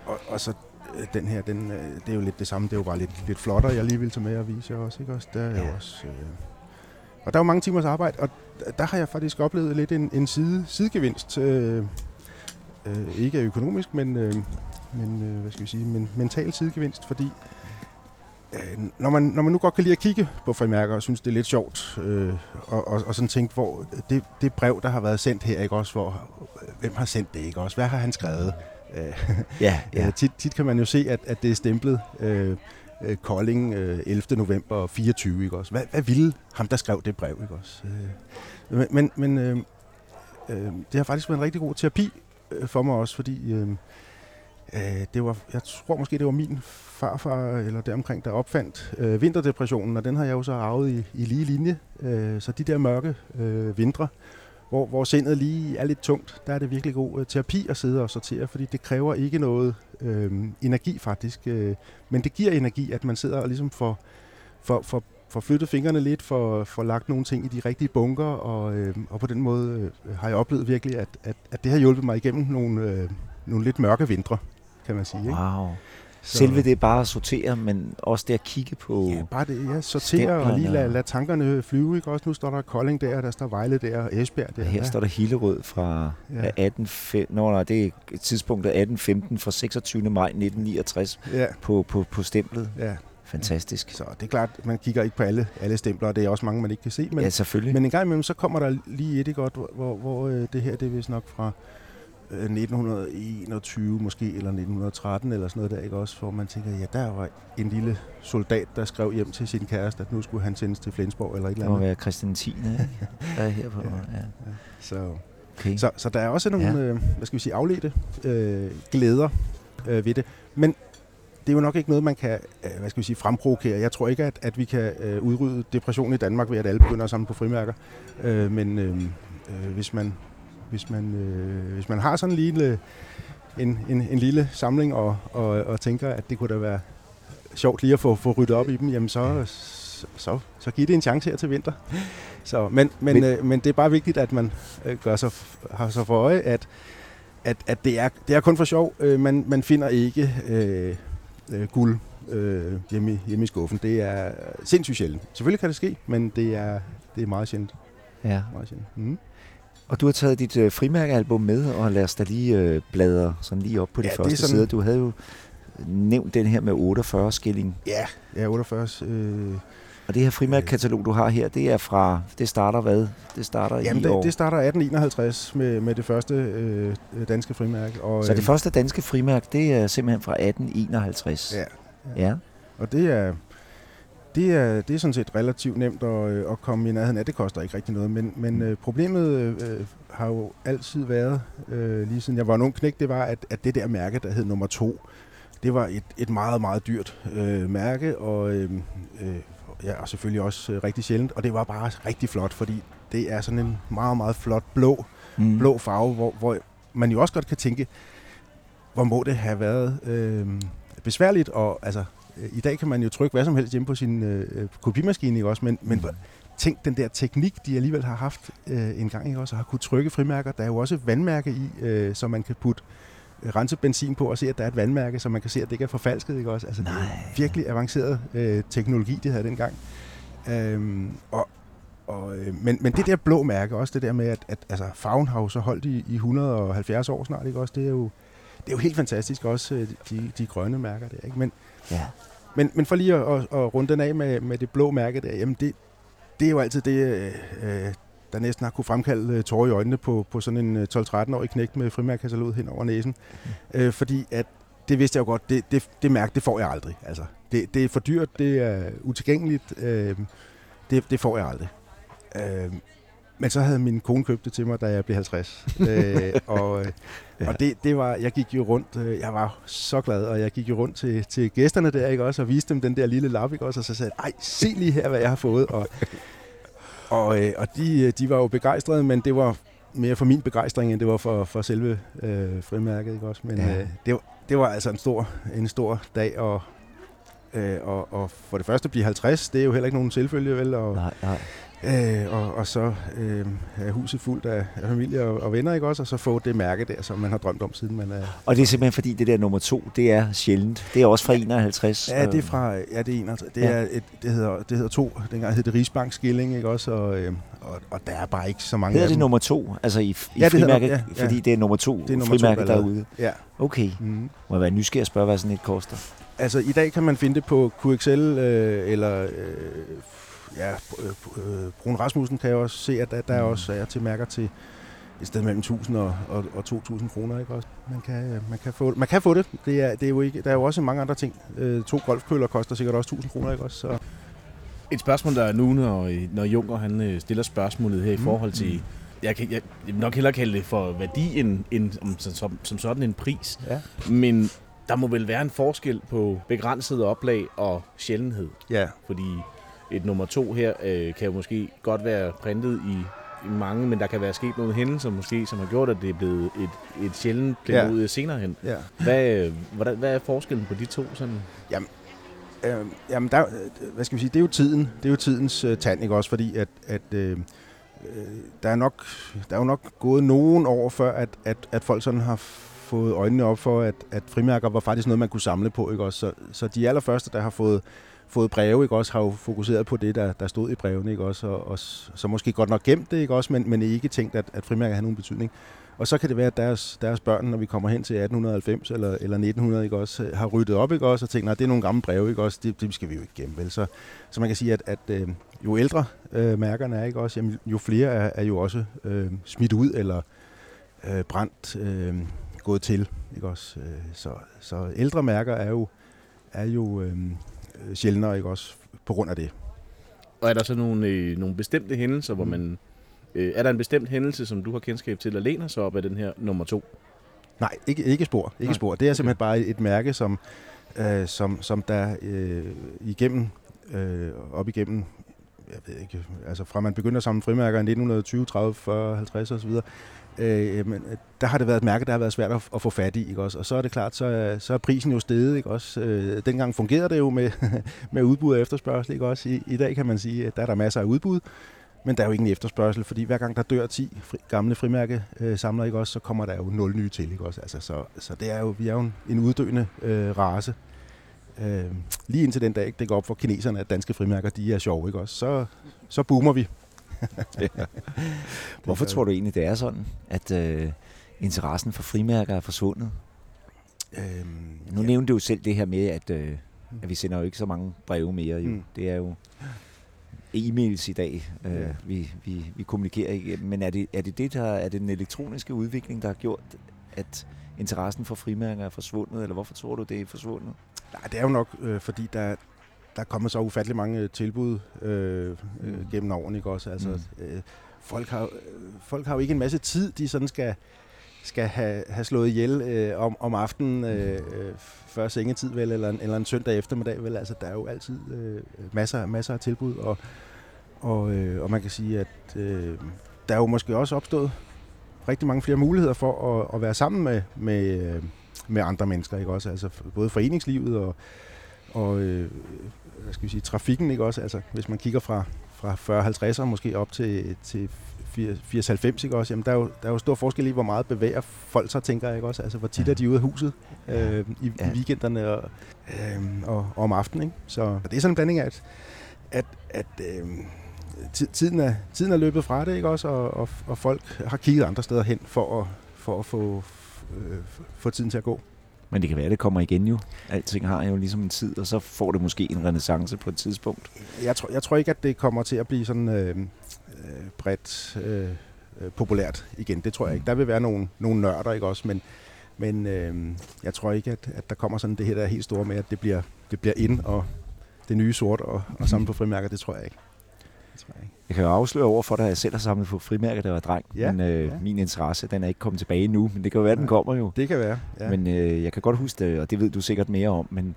og, og så øh, den her, den, øh, det er jo lidt det samme. Det er jo bare lidt, lidt flottere, jeg lige vil tage med og vise jer også, ikke også? Der er Ja. jo også... Øh, og der er jo mange timers arbejde, og der har jeg faktisk oplevet lidt en, en side, sidegevinst. Øh, øh, ikke økonomisk, men, øh, men øh, hvad skal vi sige, men mental sidegevinst, fordi når, man, når man nu godt kan lide at kigge på frimærker og synes, det er lidt sjovt, øh, og, og, og sådan tænke, hvor det, det brev, der har været sendt her, ikke også, hvor, hvem har sendt det, ikke også? Hvad har han skrevet? Øh, Ja, Ja. tit, tit kan man jo se, at, at det er stemplet øh, øh, Kolding øh, 11. november 24, ikke også? Hvad, hvad ville ham, der skrev det brev, ikke også? Øh, men men, men øh, øh, det har faktisk været en rigtig god terapi øh, for mig også, fordi øh, øh, det var, jeg tror måske, det var min farfar eller deromkring, der opfandt øh, vinterdepressionen, og den har jeg jo så arvet i, i lige linje. Øh, så de der mørke øh, vintre, hvor, hvor sindet lige er lidt tungt, der er det virkelig god øh, terapi at sidde og sortere, fordi det kræver ikke noget øh, energi faktisk, øh, men det giver energi, at man sidder og ligesom får, får, får, får flyttet fingrene lidt, får, får lagt nogle ting i de rigtige bunker, og, øh, og på den måde øh, har jeg oplevet virkelig, at, at, at det har hjulpet mig igennem nogle, øh, nogle lidt mørke vintre, kan man sige. Ikke? Wow. Så- Selve det er bare at sortere, men også det at kigge på... Ja, bare det. Ja, sortere og lige lade, lade tankerne flyve. Ikke? Også nu står der Kolding der, der står Vejle der, og Esbjerg der. Her ja. står der Hillerød fra Ja. ja. 18... Nå, nej, det er tidspunktet 1815 fra 26. maj 1969 Ja, på, på, på stemplet. ja. Fantastisk. Så det er klart, man kigger ikke på alle, alle stempler, og det er også mange, man ikke kan se. Men, ja, selvfølgelig. men en gang imellem, så kommer der lige et, ikke godt, hvor, hvor, øh, det her, det er vist nok fra 1921 måske, eller 1913, eller sådan noget der, ikke også? Hvor man tænker, ja, der var en lille soldat, der skrev hjem til sin kæreste, at nu skulle han sendes til Flensborg, eller et eller det må andet. være Christian 10. ikke? Der er her på. Ja. Ja. Så, Okay. så, så der er også nogle, Ja. øh, hvad skal vi sige, afledte øh, glæder øh, ved det. Men det er jo nok ikke noget, man kan øh, hvad skal vi sige, fremprovokere. Jeg tror ikke, at, at vi kan øh, udrydde depression i Danmark ved, at alle begynder at samle på frimærker. Øh, men øh, øh, hvis, man, hvis, man, øh, hvis man har sådan en lille, en, en, en lille samling og, og, og tænker, at det kunne da være sjovt lige at få, få ryddet op i dem, jamen så, så, så, så giv det en chance her til vinter. Så, men, men, Men- øh, men det er bare vigtigt, at man øh, gør sig, har sig for øje, at, at, at det, er, det er kun for sjov. Øh, man, man finder ikke øh, øh, guld øh, hjemme, i- hjemme i skuffen. Det er sindssygt sjældent. Selvfølgelig kan det ske, men det er, det er meget sjældent. Ja. Meget sjældent. Mm. Og du har taget dit øh, frimærkealbum med, og lad os da lige øh, bladre sådan lige op på de Ja, det første sådan- sider. Du havde jo nævnt den her med 48 skilling. Ja, ja 48. Øh, Og det her frimærkekatalog, du har her, det er fra, det starter hvad? Det starter jamen, i år. det, det starter 1851 med, med det første øh, danske frimærke. Og, Så det øh, første danske frimærke, det er simpelthen fra 1851. Ja, ja. Og det er, det er, det er sådan set relativt nemt at, øh, at komme i nærheden af. Det koster ikke rigtig noget, men, men øh, problemet øh, har jo altid været, øh, lige siden jeg var en ung knæk, det var, at, at det der mærke, der hed nummer to, det var et, et meget, meget dyrt øh, mærke, og, øh, øh, ja, og selvfølgelig også øh, rigtig sjældent, og det var bare rigtig flot, fordi det er sådan en meget, meget flot blå, mm. blå farve, hvor, hvor man jo også godt kan tænke, hvor må det have været øh, besværligt, og altså, i dag kan man jo trykke hvad som helst hjemme på sin øh, kopimaskine, ikke også? Men, men tænk den der teknik, de alligevel har haft øh, en gang, ikke også? Og har kunne trykke frimærker. Der er jo også vandmærke i, øh, som man kan putte øh, rense benzin på og se, at der er et vandmærke, så man kan se, at det ikke er forfalsket, ikke også? Altså, Nej. det er virkelig avanceret øh, teknologi, de havde dengang. Øhm, og, og, øh, men, men det der blå mærke, også det der med, at, at altså, farven har jo så holdt i, i 170 år snart, ikke også? Det er jo, det er jo helt fantastisk også, øh, de, de grønne mærker der, ikke? Men, ja. men, men for lige at, at, at runde den af med, med det blå mærke der, jamen det, det er jo altid det, øh, der næsten har kunne fremkalde øh, tårer i øjnene på, på sådan en 12-13-årig knægt med frimærkatalog hen over næsen. Mm. Øh, fordi at det vidste jeg jo godt, det, det, det mærke, det får jeg aldrig. Altså, det, det er for dyrt, det er utilgængeligt, øh, det, det får jeg aldrig. Øh, men så havde min kone købt det til mig, da jeg blev 50. øh, og ja. og det, det var, jeg gik jo rundt, øh, jeg var så glad, og jeg gik jo rundt til, til gæsterne der, ikke også, og viste dem den der lille lap, ikke også, og så sagde ej, se lige her, hvad jeg har fået. Og, og, øh, og de, de var jo begejstrede, men det var mere for min begejstring, end det var for, for selve øh, frimærket, ikke også. Men ja. øh, det, var, det var altså en stor, en stor dag, og, øh, og, og for det første at blive 50, det er jo heller ikke nogen selvfølge, vel? Og, nej, nej. Øh, og, og så øh, er huset fuldt af, af familie og, og venner, ikke også? Og så få det mærke der, som man har drømt om, siden man er... Og det er simpelthen fordi, det der nummer to, det er sjældent. Det er også fra 51. Ja, det er fra... Ja, det er 51. Det, ja. er et, det, hedder, det hedder to. Dengang hed det Rigsbank Skilling, ikke også? Og, øh, og, og der er bare ikke så mange Hedder det nummer to? Altså i, i ja, frimærket? Ja, ja. Fordi det er nummer to det er nummer frimærke to, derude? Ja. Okay. Mm. Må jeg være nysgerrig at spørge, hvad sådan et koster? Altså, i dag kan man finde det på QXL øh, eller... Øh, ja, øh, Brun Rasmussen kan jeg også se, at der, der er mm. også er til mærker til et sted mellem 1000 og, og, og 2000 kroner. Ikke? Også man, kan, man, kan få, man kan få det. det, er, det er jo ikke, der er jo også mange andre ting. Øh, to golfkøller koster sikkert også 1000 kroner. Ikke? Også, så. Et spørgsmål, der er nu, når, når Junker han øh, stiller spørgsmålet her i mm. forhold til, mm. jeg kan jeg, jeg vil nok hellere kalde det for værdi end, end som, som, som sådan en pris. Ja. Men der må vel være en forskel på begrænset oplag og sjældenhed. Ja. Fordi et nummer to her øh, kan jo måske godt være printet i, i mange, men der kan være sket nogle hændelser måske, som har gjort, at det er blevet et, et sjældent ja. ud senere hen. Ja. Hvad, øh, hvordan, hvad er forskellen på de to? Sådan? Jamen, øh, jamen der, hvad skal vi sige, det er jo tiden, det er jo tidens uh, tand, ikke også, fordi at, at øh, øh, der, er nok, der er jo nok gået nogen år før, at, at, at folk sådan har fået øjnene op for, at, at frimærker var faktisk noget, man kunne samle på, ikke også? Så, så de allerførste, der har fået fået breve, ikke også, har jo fokuseret på det, der, der stod i brevene, ikke også, og, og så måske godt nok gemt det, ikke også, men, men ikke tænkt, at, at frimærker har nogen betydning. Og så kan det være, at deres, deres børn, når vi kommer hen til 1890 eller, eller 1900, ikke også, øh, har ryddet op, ikke også, og tænkt, nej, det er nogle gamle breve, ikke også, det, det skal vi jo ikke gemme, vel? Så, så man kan sige, at, at øh, jo ældre øh, mærkerne er, ikke også, jamen, jo flere er, er jo også øh, smidt ud eller øh, brændt, øh, gået til, ikke også. Øh, så, så ældre mærker er jo, er jo øh, sjældnere, ikke også, på grund af det. Og er der så nogle, øh, nogle bestemte hændelser, mm. hvor man... Øh, er der en bestemt hændelse, som du har kendskab til, der læner sig op af den her nummer to? Nej, ikke, ikke spor. Ikke Nej. spor. Det er simpelthen okay. bare et mærke, som, øh, som, som der øh, igennem, øh, op igennem jeg ved ikke, altså fra man begynder at samle frimærker i 1920, 30, 40, 50 osv., øh, men der har det været et mærke, der har været svært at, at få fat i, ikke også? Og så er det klart, så, så er prisen jo steget, ikke også? Øh, dengang fungerede det jo med, med udbud og efterspørgsel, ikke også? I, I dag kan man sige, at der er der masser af udbud, men der er jo ingen efterspørgsel, fordi hver gang der dør 10 fri, gamle frimærke øh, samler, ikke også, så kommer der jo 0 nye til, ikke også? Altså, så, så det er jo, vi er jo en, en uddøende øh, race. Øh, lige indtil den dag, det går op for kineserne, at danske frimærker, de er sjove, ikke også? Så, så boomer vi. ja. Hvorfor tror du egentlig, det er sådan, at øh, interessen for frimærker er forsvundet? Øhm, nu ja. nævnte du jo selv det her med, at, øh, at vi sender jo ikke så mange breve mere. Jo. Mm. Det er jo e-mails i dag, øh, ja. vi, vi, vi kommunikerer ikke. Men er det, er det det, der er det den elektroniske udvikling, der har gjort, at interessen for frimærker er forsvundet, eller hvorfor tror du, det er forsvundet? Nej, det er jo nok, øh, fordi der, der er kommet så ufattelig mange tilbud øh, øh, gennem årene, ikke også? Altså, Mm. øh, folk, har, øh, folk har jo ikke en masse tid, de sådan skal, skal have, have slået ihjel øh, om, om aftenen øh, øh, før sengetid, vel, eller en, eller en søndag eftermiddag, vel? Altså, der er jo altid øh, masser, masser af tilbud, og, og, øh, og man kan sige, at øh, der er jo måske også opstået rigtig mange flere muligheder for at, at være sammen med, med, øh, med andre mennesker, ikke også? Altså både foreningslivet og, og øh, hvad skal vi sige, trafikken, ikke også? Altså hvis man kigger fra, fra 40-50'ere måske op til, til 80-90, ikke også? Jamen der er, jo, der er jo stor forskel i, hvor meget bevæger folk sig, tænker jeg, ikke også? Altså hvor tit Ja. er de ude af huset øh, i, Ja. i weekenderne og, øh, og, og om aftenen, ikke? Så det er sådan en blanding af, at, at, at øh, ti- tiden, er, tiden er løbet fra det, ikke også? Og, og, og folk har kigget andre steder hen for at, for at få, øh, få tiden til at gå. Men det kan være, at det kommer igen jo. Alting har jo ligesom en tid, og så får det måske en renaissance på et tidspunkt. Jeg tror, jeg tror ikke, at det kommer til at blive sådan øh, øh bredt øh, øh, populært igen. Det tror jeg ikke. Der vil være nogle, nogle nørder, ikke også? Men, men øh, jeg tror ikke, at, at der kommer sådan det her, der er helt store med, at det bliver, det bliver ind og det nye sort og, og sammen på frimærker. Det tror jeg ikke. Det tror jeg ikke. Jeg kan jo afsløre over for dig, at jeg selv har samlet på frimærker, jeg var dreng. Ja, men øh, ja. min interesse, den er ikke kommet tilbage nu. Men det kan jo være, at den kommer jo. Det kan være, ja. Ja. Men øh, jeg kan godt huske det, og det ved du sikkert mere om, men,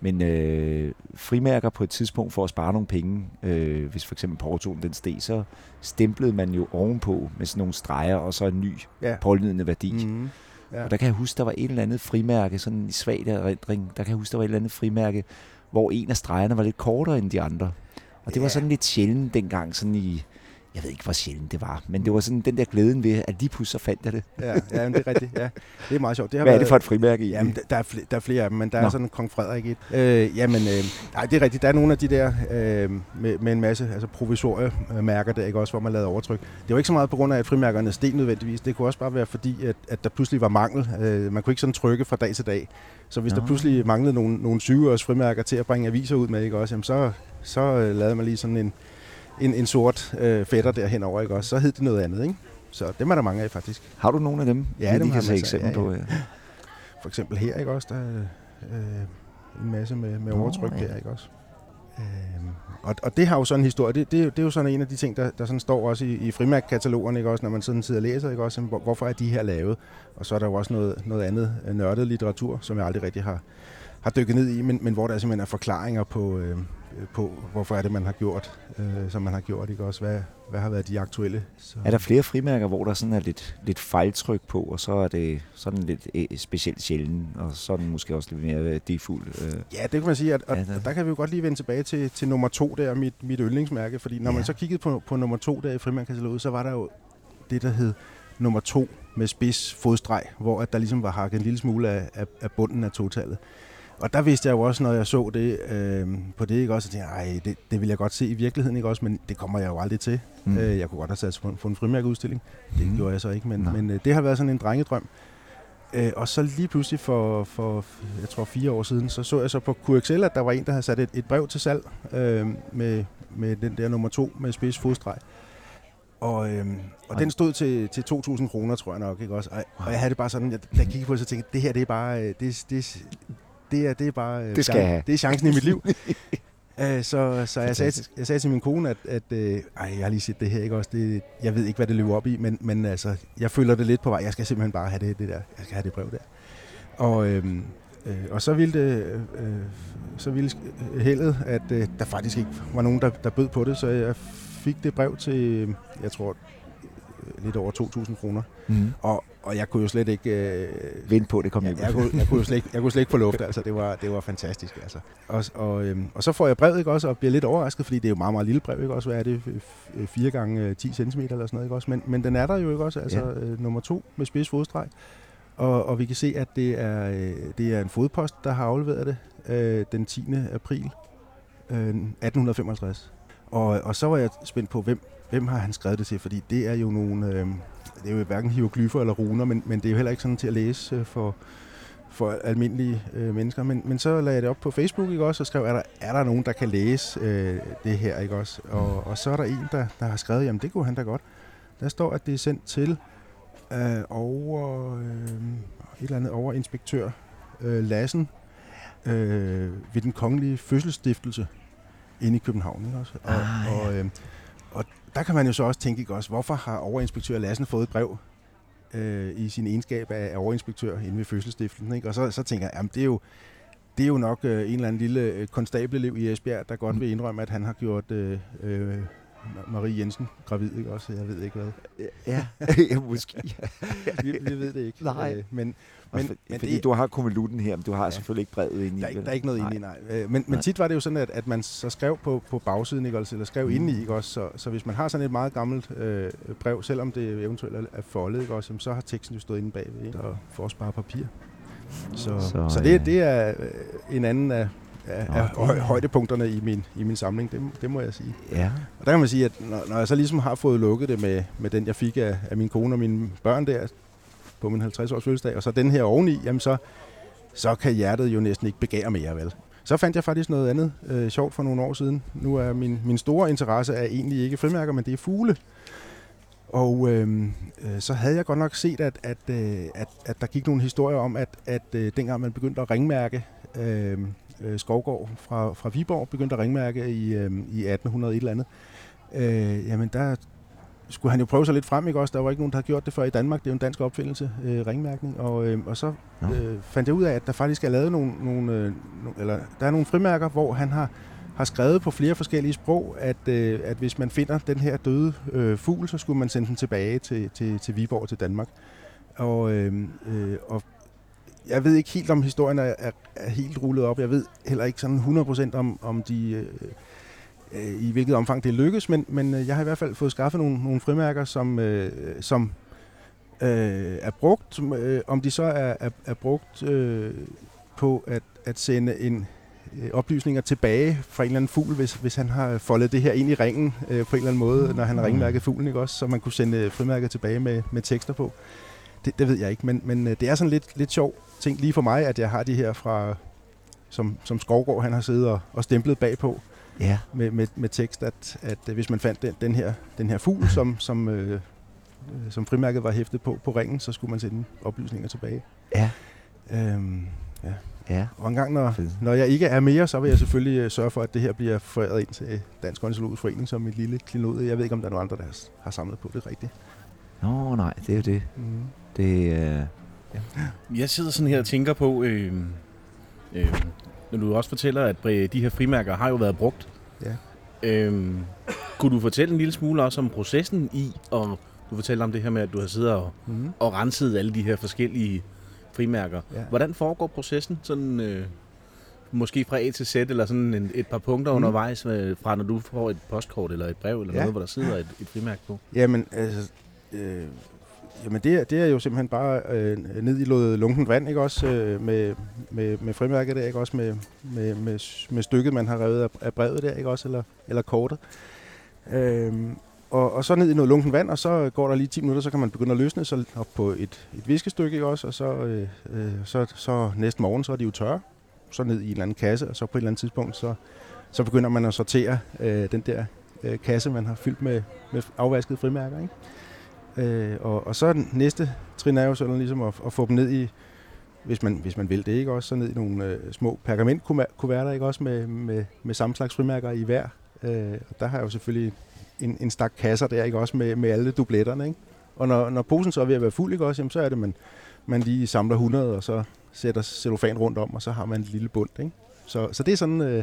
men øh, frimærker på et tidspunkt for at spare nogle penge, øh, hvis for eksempel portoen den steg, så stemplede man jo ovenpå med sådan nogle streger og så en ny ja. pålydende værdi. Mm. Mm, ja. Og der kan jeg huske, der var et eller andet frimærke, sådan i svag erindring, der kan jeg huske, der var et eller andet frimærke, hvor en af stregerne var lidt kortere end de andre. Og det var Ja. sådan lidt sjældent dengang, sådan i, jeg ved ikke, hvor sjældent det var, men det var sådan den der glæden ved, at lige pludselig så fandt jeg det. ja, ja men det er rigtigt. Ja. Det er meget sjovt. Det har Hvad er det for et frimærke i? Jamen, der- er, flere, der er flere af dem, men der Nå. Er sådan en kong Frederik i et. Øh, jamen, øh, nej, det er rigtigt. Der er nogle af de der øh, med, med en masse altså provisoriemærker der, ikke også, hvor man lavede overtryk. Det var ikke så meget på grund af, at frimærkerne steg nødvendigvis. Det kunne også bare være fordi, at, at der pludselig var mangel. Øh, man kunne ikke sådan trykke fra dag til dag. Så hvis Nå. der pludselig manglede nogle, nogle 20-års frimærker til at bringe aviser ud med, ikke også, jamen så, så øh, lavede man lige sådan en, en, en sort øh, fætter der henover, ikke også. Så hed det noget andet, ikke? Så dem er der mange af, faktisk. Har du nogle af dem? Ja, dem har kan se eksempel ja, på. Ja. For eksempel her, ikke også? Der er øh, en masse med, med overtryk ja. der, ikke også? Øhm, og, og det har jo sådan en historie. Det, det, er jo- det er jo sådan en af de ting, der, der sådan står også i, i frimærkkatalogerne, ikke også? Når man sådan sidder og læser, ikke også? Hvor, hvorfor er de her lavet? Og så er der jo også noget, noget andet øh, nørdet litteratur, som jeg aldrig rigtig har, har dykket ned i, men, men hvor der simpelthen er forklaringer på, øh, på, hvorfor er det, man har gjort, øh, som man har gjort, ikke også? Hvad, hvad har været de aktuelle? Så, Er der flere frimærker, hvor der sådan er lidt, lidt fejltryk på, og så er det sådan lidt øh, specielt sjældent, og så den måske også lidt mere værdifuld? Øh. Ja, det kan man sige, at, og Ja, det- der kan vi jo godt lige vende tilbage til, til nummer to der, mit, mit yndlingsmærke, fordi når. Ja. man så kiggede på, på nummer to der i frimærkekataloget, så var der jo det, der hed nummer to med spids fodstreg, hvor at der ligesom var hakket en lille smule af, af, af bunden af totallet. Og der vidste jeg jo også, når jeg så det øh, på det, ikke også, at jeg tænkte, ej, det, det vil jeg godt se i virkeligheden, ikke også, men det kommer jeg jo aldrig til. Mm. Øh, jeg kunne godt have sat på en, på en frimærkeudstilling. Det Mm. gjorde jeg så ikke, men, men øh, det har været sådan en drengedrøm. Øh, og så lige pludselig for, for, jeg tror fire år siden, så så jeg så på QXL, at der var en, der havde sat et, et brev til salg øh, med, med den der nummer to med spids fodstreg. Og, øhm, og Ej. den stod til, til 2.000 kroner, tror jeg nok, ikke også? Og, og jeg havde det bare sådan, jeg, da jeg kiggede på det, så tænkte jeg, det her, det er bare, øh, det, det, det er, det er bare, øh, Det skal jeg have. det er chancen i mit liv. Øh, så så jeg, sagde, jeg sagde til min kone, at, at øh, ej, jeg har lige set det her, ikke også? Det, jeg ved ikke, hvad det løber op i, men, men altså, jeg føler det lidt på vej. Jeg skal simpelthen bare have det, det der. Jeg skal have det brev der. Og, øhm, øh, og så ville det, øh, så ville heldet, at øh, der faktisk ikke var nogen, der, der bød på det, så jeg fik det brev til, jeg tror, øh, lidt over 2.000 kroner. Mm. Og, og jeg kunne jo slet ikke... Øh, Vent på, det jeg, hjem. jeg, kunne, jeg, kunne jo slet ikke, jeg kunne slet ikke få luft, altså. Det var, det var fantastisk, altså. Og, og, øhm, og så får jeg brevet, ikke også, og bliver lidt overrasket, fordi det er jo meget, meget lille brev, ikke også? Hvad er det? F- 4 gange øh, 10 cm eller sådan noget, ikke også? Men, men den er der jo, ikke også? Altså Ja. øh, nummer to med spids fodstreg. Og, og vi kan se, at det er, øh, det er en fodpost, der har afleveret det øh, den 10. april øh, 1855. Og, og så var jeg spændt på, hvem, hvem har han skrevet det til? Fordi det er jo nogle... Øh, det er jo hverken hieroglyfer eller runer, men, men det er jo heller ikke sådan til at læse øh, for, for almindelige øh, mennesker. Men, men så lagde jeg det op på Facebook, ikke også, og skrev, er der, er der nogen, der kan læse øh, det her, ikke også? Og, og så er der en, der, der har skrevet, jamen det kunne han da godt. Der står, at det er sendt til øh, over, øh, et eller andet overinspektør øh, Lassen øh, ved den kongelige fødselsstiftelse inde i København. Ikke også? Og, Ah, ja. og, øh, og der kan man jo så også tænke, ikke også, hvorfor har overinspektør Lassen fået et brev øh, i sin egenskab af, af overinspektør inde ved fødselsstiftelsen. Ikke? Og så, så tænker jeg, jamen det er jo, det er jo nok øh, en eller anden lille øh, konstabelelev i Esbjerg, der godt vil indrømme, at han har gjort øh, øh, Marie Jensen gravid, ikke også? Jeg ved ikke hvad. Ja, ja måske. Vi, vi ved det ikke. Nej. Øh, men, Men, Men- for, men fordi det- du har kommelutten her, men du har ja. Ja. selvfølgelig ikke brevet ind i. Der er, ikke, der er ikke noget inde i, nej. Øh, Men, men Nej. tit var det jo sådan, at, at man så skrev på, på bagsiden, ikke også, eller skrev Mm. mm. indeni, ikke også, så, så hvis man har sådan et meget gammelt øh, brev, selvom det eventuelt er- foldet, ikke også, jamen, så har teksten jo stået inde bagved, ikke? og for at spare papir. Så, Så, så, det, det er øh, en anden af, af, Nå, af er- højdepunkterne i min, i min samling, det, det må jeg sige. Ja, Og der kan man sige, at når, når jeg så ligesom har fået lukket det med, med den, jeg fik af, af min kone og mine børn der, på min 50-års fødselsdag, og så den her oveni, jamen så, så kan hjertet jo næsten ikke begære mere, vel? Så fandt jeg faktisk noget andet øh, sjovt for nogle år siden. Nu er min, min store interesse er egentlig ikke frimærker, men det er fugle. Og øh, øh, så havde jeg godt nok set, at, at, øh, at, at der gik nogle historier om, at, at øh, dengang man begyndte at ringmærke øh, øh, Skovgård fra, fra Viborg, begyndte at ringmærke i, øh, i 1800 et eller andet, øh, jamen der skulle han jo prøve sig lidt frem, ikke også? Der var ikke nogen, der havde gjort det før i Danmark. Det er jo en dansk opfindelse, øh, ringmærkning. Og, øh, og så øh, fandt jeg ud af, at der faktisk er lavet nogle, nogle, øh, eller der er nogle frimærker, hvor han har, har skrevet på flere forskellige sprog, at, øh, at hvis man finder den her døde øh, fugl, så skulle man sende den tilbage til, til, til Viborg til Danmark. Og, øh, øh, og jeg ved ikke helt, om historien er, er, er helt rullet op. Jeg ved heller ikke sådan 100% om, om de... Øh, øh, i hvilket omfang det lykkes, men, men øh, jeg har i hvert fald fået skaffet nogle, nogle frimærker, som, øh, som øh, er brugt. Øh, om de så er, er, er brugt øh, på at, at sende en øh, oplysninger tilbage fra en eller anden fugl, hvis, hvis han har foldet det her ind i ringen øh, på en eller anden måde, når han har ringmærket fuglen, ikke også? Så man kunne sende øh, frimærker tilbage med, med tekster på. Det, det ved jeg ikke, men, men øh, det er sådan lidt, lidt sjov ting lige for mig, at jeg har de her fra, som, som Skovgård han har siddet og, og stemplet bagpå ja. med, med, med tekst, at, at øh, hvis man fandt den, den, her, den her fugl, som, som, øh, øh, som frimærket var hæftet på på ringen, så skulle man sende oplysninger tilbage. Ja. Øhm, Ja. og en gang, når, når jeg ikke er mere, så vil jeg selvfølgelig sørge for, at det her bliver foræret ind til Dansk Ornitologisk Forening som et lille klinod. Jeg ved ikke, om der er nogen andre, der har, har samlet på det rigtigt. Nå, nej, det er jo det. Mm. Det øh, Jeg sidder sådan her og tænker på, øh, øh, når du også fortæller, at øh, de her frimærker har jo været brugt. Ja. Øh, kunne du fortælle en lille smule også om processen i, og du fortæller om det her med, at du har siddet og, Mm. og renset alle de her forskellige frimærker. Ja. Hvordan foregår processen? Sådan, øh, måske fra A til Z, eller sådan en, et par punkter Mm. undervejs, øh, fra når du får et postkort eller et brev, eller Ja. ja. noget, hvor der sidder et, et frimærke på? Jamen, altså, øh, jamen det, det er jo simpelthen bare øh, ned i noget lunkent vand, ikke også, øh, med, med, med frimærket der, ikke også, med, med, med, med stykket, man har revet af, af brevet der, ikke også, eller, eller kortet. Øh, og, og så ned i noget lunkent vand, og så går der lige 10 minutter, så kan man begynde at løsne så op på et, et viskestykke, ikke også, og så, øh, øh, så, så næste morgen, så er de jo tørre, så ned i en eller anden kasse, og så på et eller andet tidspunkt, så, så begynder man at sortere øh, den der øh, kasse, man har fyldt med, med afvaskede frimærker, ikke? Øh, og, og så er den næste trin er jo sådan ligesom at, at få dem ned i, hvis man, hvis man vil det, ikke også, så ned i nogle øh, små pergamentkuverter, ikke også, med, med, med samme slags frimærker i hver. Øh, og der har jeg jo selvfølgelig en, en stak kasser der, ikke også, med, med alle dubletterne, ikke? Og når, når posen så er ved at være fuld, ikke også, jamen, så er det, man, man lige samler 100, og så sætter cellofan rundt om, og så har man en lille bund, ikke? Så, så det er sådan, øh,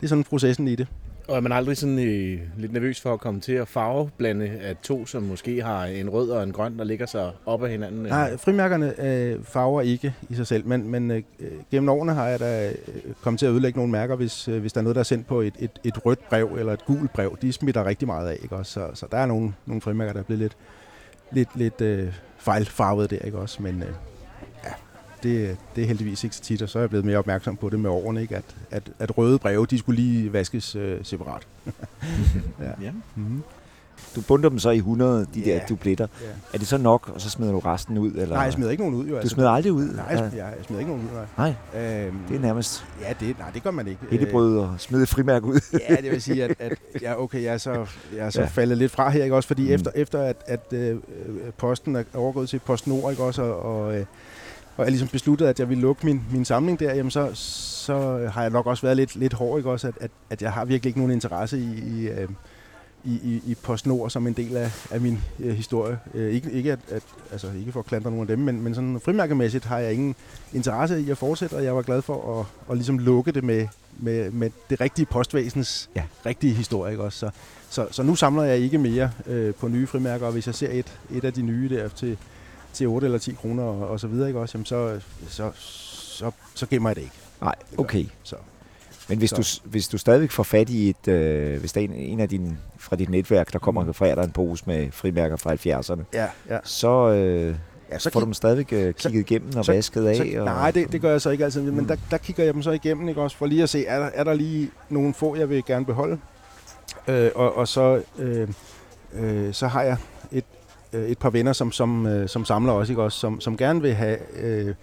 det er sådan processen i det. Og er man aldrig sådan øh, lidt nervøs for at komme til at farveblande af to, som måske har en rød og en grøn, der ligger sig op af hinanden? Nej, frimærkerne øh, farver ikke i sig selv, men, men øh, gennem årene har jeg da øh, kommet til at ødelægge nogle mærker, hvis, øh, hvis der er noget, der er sendt på et, et, et rødt brev eller et gult brev. De smitter rigtig meget af, ikke også? Så, så der er nogle, nogle frimærker, der er blevet lidt, lidt, lidt øh, fejlfarvet der, ikke også? Men øh, det, det er heldigvis ikke så tit, og så er jeg blevet mere opmærksom på det med årene, ikke? At, at, at røde breve, de skulle lige vaskes øh, separat. Ja. Mm-hmm. du bunder dem så i 100, de Ja. der dubletter. Ja. Er det så nok, og så smider du resten ud? Eller? Nej, jeg smider ikke nogen ud, jo. Du smider aldrig ud? Nej, jeg smider, jeg smider ikke nogen ud, nej. Nej, Øhm, det er nærmest Ja, det, nej, det gør man ikke. hændebrød og smide et frimærke ud. Øh, ja, det vil sige, at, at ja, okay, jeg er så, jeg er så Ja. ja. faldet lidt fra her, ikke også? Fordi Mm. mm. efter, efter at, at øh, posten er overgået til PostNord, ikke også? Og, og, øh, og jeg ligesom besluttede, at jeg ville lukke min, min samling der, jamen så, så har jeg nok også været lidt, lidt hård, ikke også? At, at, at jeg har virkelig ikke nogen interesse i, i, øh, i, i, i PostNord som en del af, af min øh, historie. Øh, ikke, ikke, at, at, altså, ikke for at klandre nogen af dem, men, men sådan frimærkemæssigt har jeg ingen interesse i at fortsætte, og jeg var glad for at, at ligesom lukke det med, med, med det rigtige postvæsens Ja. rigtige historie. Ikke også? Så, så, så nu samler jeg ikke mere øh, på nye frimærker, og hvis jeg ser et, et af de nye der til, til 8 eller 10 kroner og, og så videre, ikke også, jamen så, så, så, så gemmer jeg det ikke. Nej, okay. Så. Men hvis Så. du, hvis du stadigvæk får fat i et, øh, hvis der er en, en af dine, fra dit netværk, der kommer og refererer dig en pose med frimærker fra 70'erne, Ja, ja. så, øh, ja så får du dem stadigvæk øh, kigget igennem og så- vasket af. Så, og, nej, det, det gør jeg så ikke altid, men Mm. der, der kigger jeg dem så igennem, ikke også, for lige at se, er der, er der lige nogle få, jeg vil gerne beholde. Øh, og, og så, øh, øh, så har jeg et, øh, et par venner, som, som, øh, som samler også, ikke også, som, som gerne vil have, øh,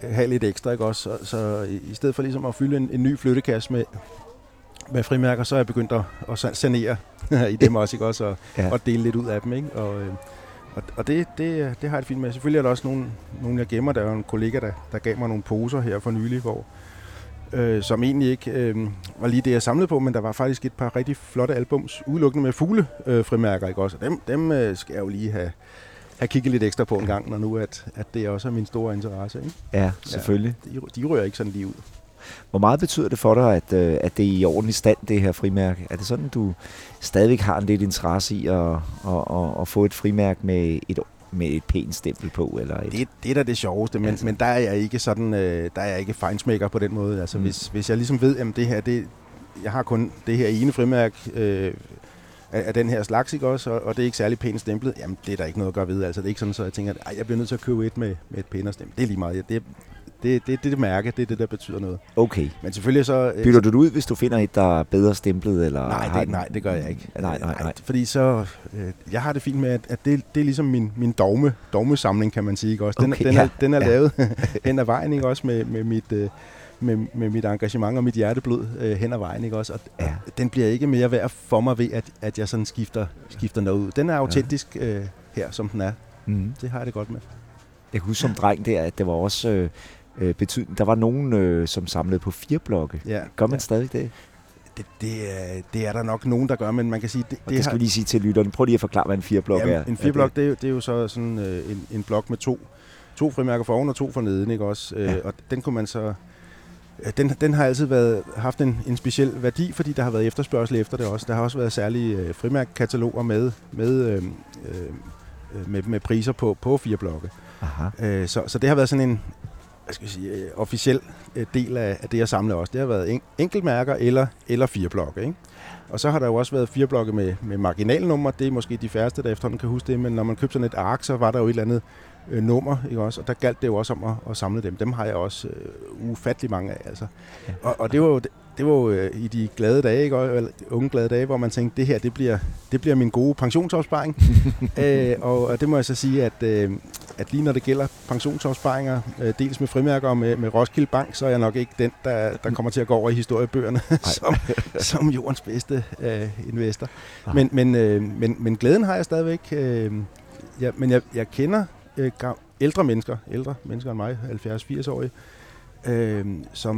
have lidt ekstra, ikke også, så, så i, stedet for ligesom at fylde en, en ny flyttekasse med, med frimærker, så er jeg begyndt at, at sa- sanere i dem også, ikke også, og, Ja. ja. og dele lidt ud af dem, ikke, og... Øh, og, og det, det, det har jeg det fint med. Selvfølgelig er der også nogle, nogle jeg gemmer. Der er jo en kollega, der, der gav mig nogle poser her for nylig, hvor, øh, som egentlig ikke øh, var lige det, jeg samlede på, men der var faktisk et par rigtig flotte albums, udelukkende med fugle øh, frimærker, ikke også? Og dem, dem øh, skal jeg jo lige have, have kigget lidt ekstra på en gang, når nu at, at det også er min store interesse. Ikke? Ja, selvfølgelig. De, de rører ikke sådan lige ud. Hvor meget betyder det for dig, at, øh, at det er i ordentlig stand, det her frimærke? Er det sådan, du stadigvæk har en lidt interesse i at, at, at, at få et frimærke med et, med et pænt stempel på? Eller et, Det, det er da det sjoveste, men, Altså. men der er jeg ikke sådan, øh, der er jeg ikke fejnsmækker på den måde. Altså Mm. hvis, hvis jeg ligesom ved, at det her, det, jeg har kun det her ene frimærke øh, af, af den her slags, ikke også, og, og det er ikke særlig pænt stemplet, jamen det er der ikke noget at gøre ved. Altså det er ikke sådan, så jeg tænker, at jeg bliver nødt til at købe et med, med et pænere stempel. Det er lige meget. Det, det, det, det, det mærke, det er det, der betyder noget. Okay. Men selvfølgelig så... øh, Bytter du det ud, hvis du finder et, der er bedre stemplet? Eller Nej, det, nej, det gør jeg ikke. Nej, nej, nej. Fordi så, øh, jeg har det fint med, at, at det, det er ligesom min, min dogme, dogmesamling, kan man sige. Ikke? Også. Den, Okay, den, ja, er, den er ja. lavet hen ad vejen, ikke? også med, med, mit, øh, med, med mit engagement og mit hjerteblod øh, hen ad vejen. Ikke? Også. Og Ja. den bliver ikke mere værd for mig ved, at, at jeg sådan skifter, skifter noget ud. Den er autentisk øh, her, som den er. Mm. Det har jeg det godt med. Jeg kan huske som dreng der, at det var også øh, øh, betydning. Der var nogen, øh, som samlede på fire blokke. Ja, Gør man ja. stadig det? Det, det, er, det er der nok nogen, der gør, men man kan sige... Det, Og det, det skal har- vi lige sige til lytterne. Prøv lige at forklare, hvad en fireblok Jamen, er. En fireblok, det, er jo- det er jo så sådan øh, en, en blok med to, to frimærker for oven og to for neden, ikke også? Øh, Ja. Og den kunne man så... øh, Den, den har altid været, haft en, en speciel værdi, fordi der har været efterspørgsel efter det også. Der har også været særlige øh, frimærkekataloger med, med, øh, øh, øh, med, med priser på, på fire blokke. Aha. Øh, så, så det har været sådan en hvad skal jeg sige, øh, officiel øh, del af, af det, jeg samler også. Det har været en, enkeltmærker eller, eller fire blokke. Ikke? Og så har der jo også været fire blokke med, med marginalnummer. Det er måske de færreste, der efterhånden kan huske det. Men når man købte sådan et ark, så var der jo et eller andet øh, nummer. Ikke også? Og der galt det jo også om at, at samle dem. Dem har jeg også øh, ufattelig mange af. Altså. Ja. Og, og det var jo, det var jo øh, i de glade dage, ikke? Eller unge glade dage, hvor man tænkte, det her det bliver, det bliver min gode pensionsopsparing. øh, og, og det må jeg så sige, at, øh, at lige når det gælder pensionsopsparinger, øh, dels med frimærker og med, med Roskilde Bank, så er jeg nok ikke den, der, der kommer til at gå over i historiebøgerne som, som jordens bedste øh, investor. Men, men, øh, men, men glæden har jeg stadigvæk. Øh, ja, men jeg, jeg kender øh, ældre mennesker, ældre mennesker end mig, 70-80-årige, øh, som